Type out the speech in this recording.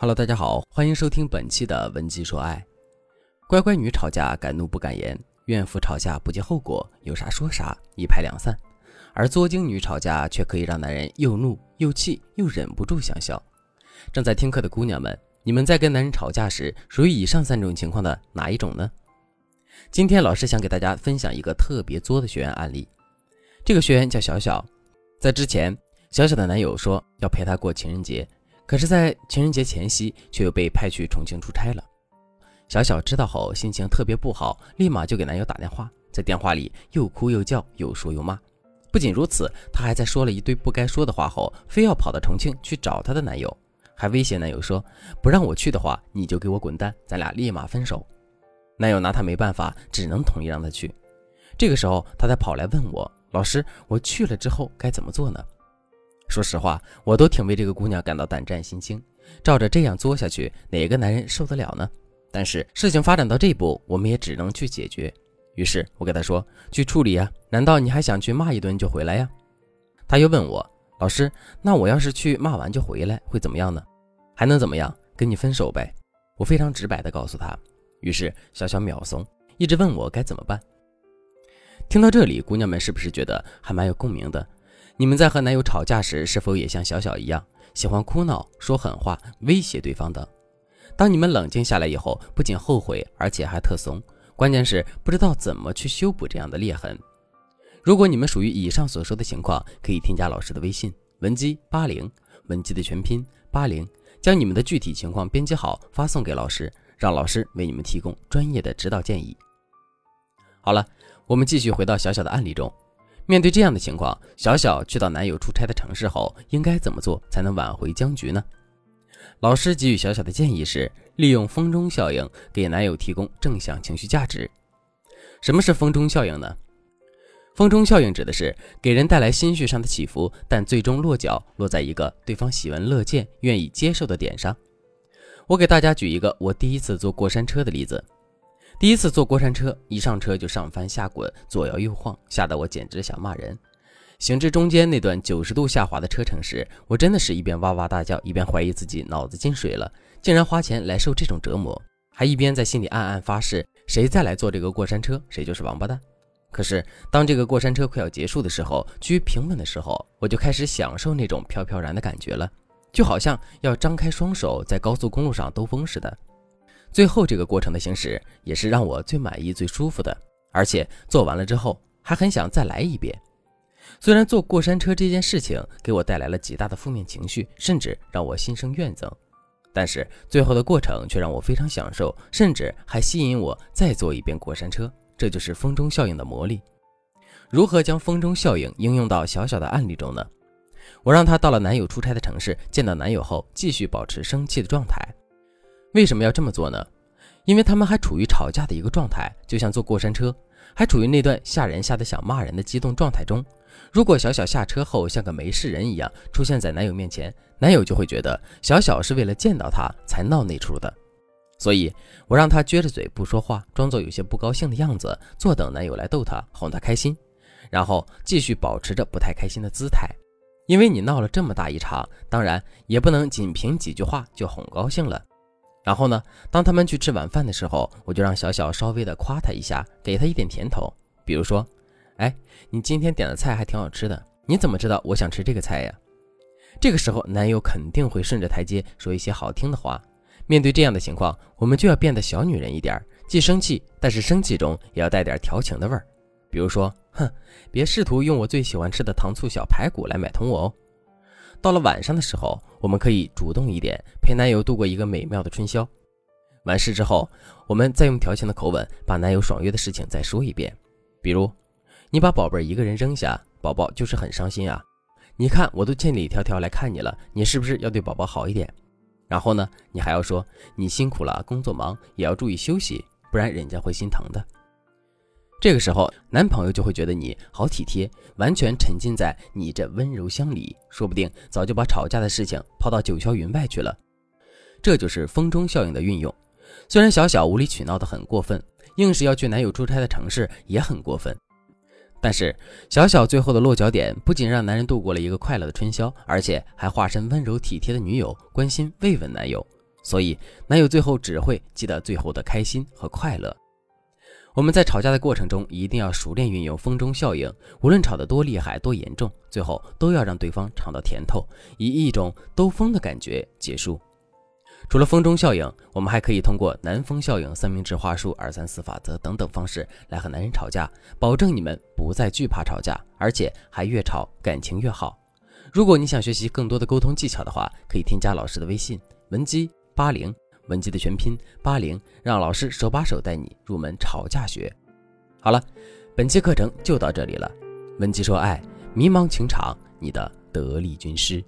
Hello，大家好，欢迎收听本期的文姬说爱。乖乖女吵架敢怒不敢言，怨妇吵架不计后果，有啥说啥，一拍两散。而作精女吵架却可以让男人又怒又气又忍不住想笑。正在听课的姑娘们，你们在跟男人吵架时，属于以上三种情况的哪一种呢？今天老师想给大家分享一个特别作的学员案例。这个学员叫小小，在之前，小小的男友说要陪她过情人节。可是，在情人节前夕，却又被派去重庆出差了。小小知道后，心情特别不好，立马就给男友打电话，在电话里又哭又叫，又说又骂。不仅如此，她还在说了一堆不该说的话后，非要跑到重庆去找她的男友，还威胁男友说：“不让我去的话，你就给我滚蛋，咱俩立马分手。”男友拿她没办法，只能同意让她去。这个时候，她才跑来问我：“老师，我去了之后该怎么做呢？”说实话，我都挺为这个姑娘感到胆战心惊。照着这样作下去，哪个男人受得了呢？但是事情发展到这步，我们也只能去解决。于是我给她说：“去处理呀，难道你还想去骂一顿就回来呀？”她又问我：“老师，那我要是去骂完就回来，会怎么样呢？还能怎么样？跟你分手呗。”我非常直白地告诉她。于是小小秒怂，一直问我该怎么办。听到这里，姑娘们是不是觉得还蛮有共鸣的？你们在和男友吵架时，是否也像小小一样喜欢哭闹、说狠话、威胁对方等？当你们冷静下来以后，不仅后悔，而且还特怂，关键是不知道怎么去修补这样的裂痕。如果你们属于以上所说的情况，可以添加老师的微信文姬八零，文姬的全拼八零，将你们的具体情况编辑好发送给老师，让老师为你们提供专业的指导建议。好了，我们继续回到小小的案例中。面对这样的情况，小小去到男友出差的城市后，应该怎么做才能挽回僵局呢？老师给予小小的建议是，利用风中效应给男友提供正向情绪价值。什么是风中效应呢？风中效应指的是给人带来心绪上的起伏，但最终落脚落在一个对方喜闻乐见、愿意接受的点上。我给大家举一个我第一次坐过山车的例子。第一次坐过山车，一上车就上翻下滚，左摇右晃，吓得我简直想骂人。行至中间那段九十度下滑的车程时，我真的是一边哇哇大叫，一边怀疑自己脑子进水了，竟然花钱来受这种折磨，还一边在心里暗暗发誓，谁再来坐这个过山车，谁就是王八蛋。可是当这个过山车快要结束的时候，趋于平稳的时候，我就开始享受那种飘飘然的感觉了，就好像要张开双手在高速公路上兜风似的。最后这个过程的行驶也是让我最满意、最舒服的，而且做完了之后还很想再来一遍。虽然坐过山车这件事情给我带来了极大的负面情绪，甚至让我心生怨憎，但是最后的过程却让我非常享受，甚至还吸引我再坐一遍过山车。这就是风中效应的魔力。如何将风中效应应用到小小的案例中呢？我让她到了男友出差的城市，见到男友后继续保持生气的状态。为什么要这么做呢？因为他们还处于吵架的一个状态，就像坐过山车，还处于那段吓人吓得想骂人的激动状态中。如果小小下车后像个没事人一样出现在男友面前，男友就会觉得小小是为了见到他才闹那出的。所以我让他撅着嘴不说话，装作有些不高兴的样子，坐等男友来逗他，哄他开心，然后继续保持着不太开心的姿态。因为你闹了这么大一场，当然也不能仅凭几句话就哄高兴了。然后呢？当他们去吃晚饭的时候，我就让小小稍微的夸他一下，给他一点甜头。比如说，哎，你今天点的菜还挺好吃的，你怎么知道我想吃这个菜呀？这个时候，男友肯定会顺着台阶说一些好听的话。面对这样的情况，我们就要变得小女人一点，既生气，但是生气中也要带点调情的味儿。比如说，哼，别试图用我最喜欢吃的糖醋小排骨来买通我哦。到了晚上的时候，我们可以主动一点，陪男友度过一个美妙的春宵。完事之后，我们再用调情的口吻把男友爽约的事情再说一遍。比如，你把宝贝一个人扔下，宝宝就是很伤心啊。你看，我都千里迢迢来看你了，你是不是要对宝宝好一点？然后呢，你还要说你辛苦了，工作忙也要注意休息，不然人家会心疼的。这个时候，男朋友就会觉得你好体贴，完全沉浸在你这温柔乡里，说不定早就把吵架的事情抛到九霄云外去了。这就是风中效应的运用。虽然小小无理取闹的很过分，硬是要去男友出差的城市也很过分，但是小小最后的落脚点不仅让男人度过了一个快乐的春宵，而且还化身温柔体贴的女友，关心慰问男友。所以男友最后只会记得最后的开心和快乐。我们在吵架的过程中，一定要熟练运用风中效应，无论吵得多厉害、多严重，最后都要让对方尝到甜头，以一种兜风的感觉结束。除了风中效应，我们还可以通过南风效应、三明治话术、二三四法则等等方式来和男人吵架，保证你们不再惧怕吵架，而且还越吵感情越好。如果你想学习更多的沟通技巧的话，可以添加老师的微信文姬八零。文姬的全拼八零，让老师手把手带你入门吵架学。好了，本期课程就到这里了。文姬说爱，迷茫情场，你的得力军师。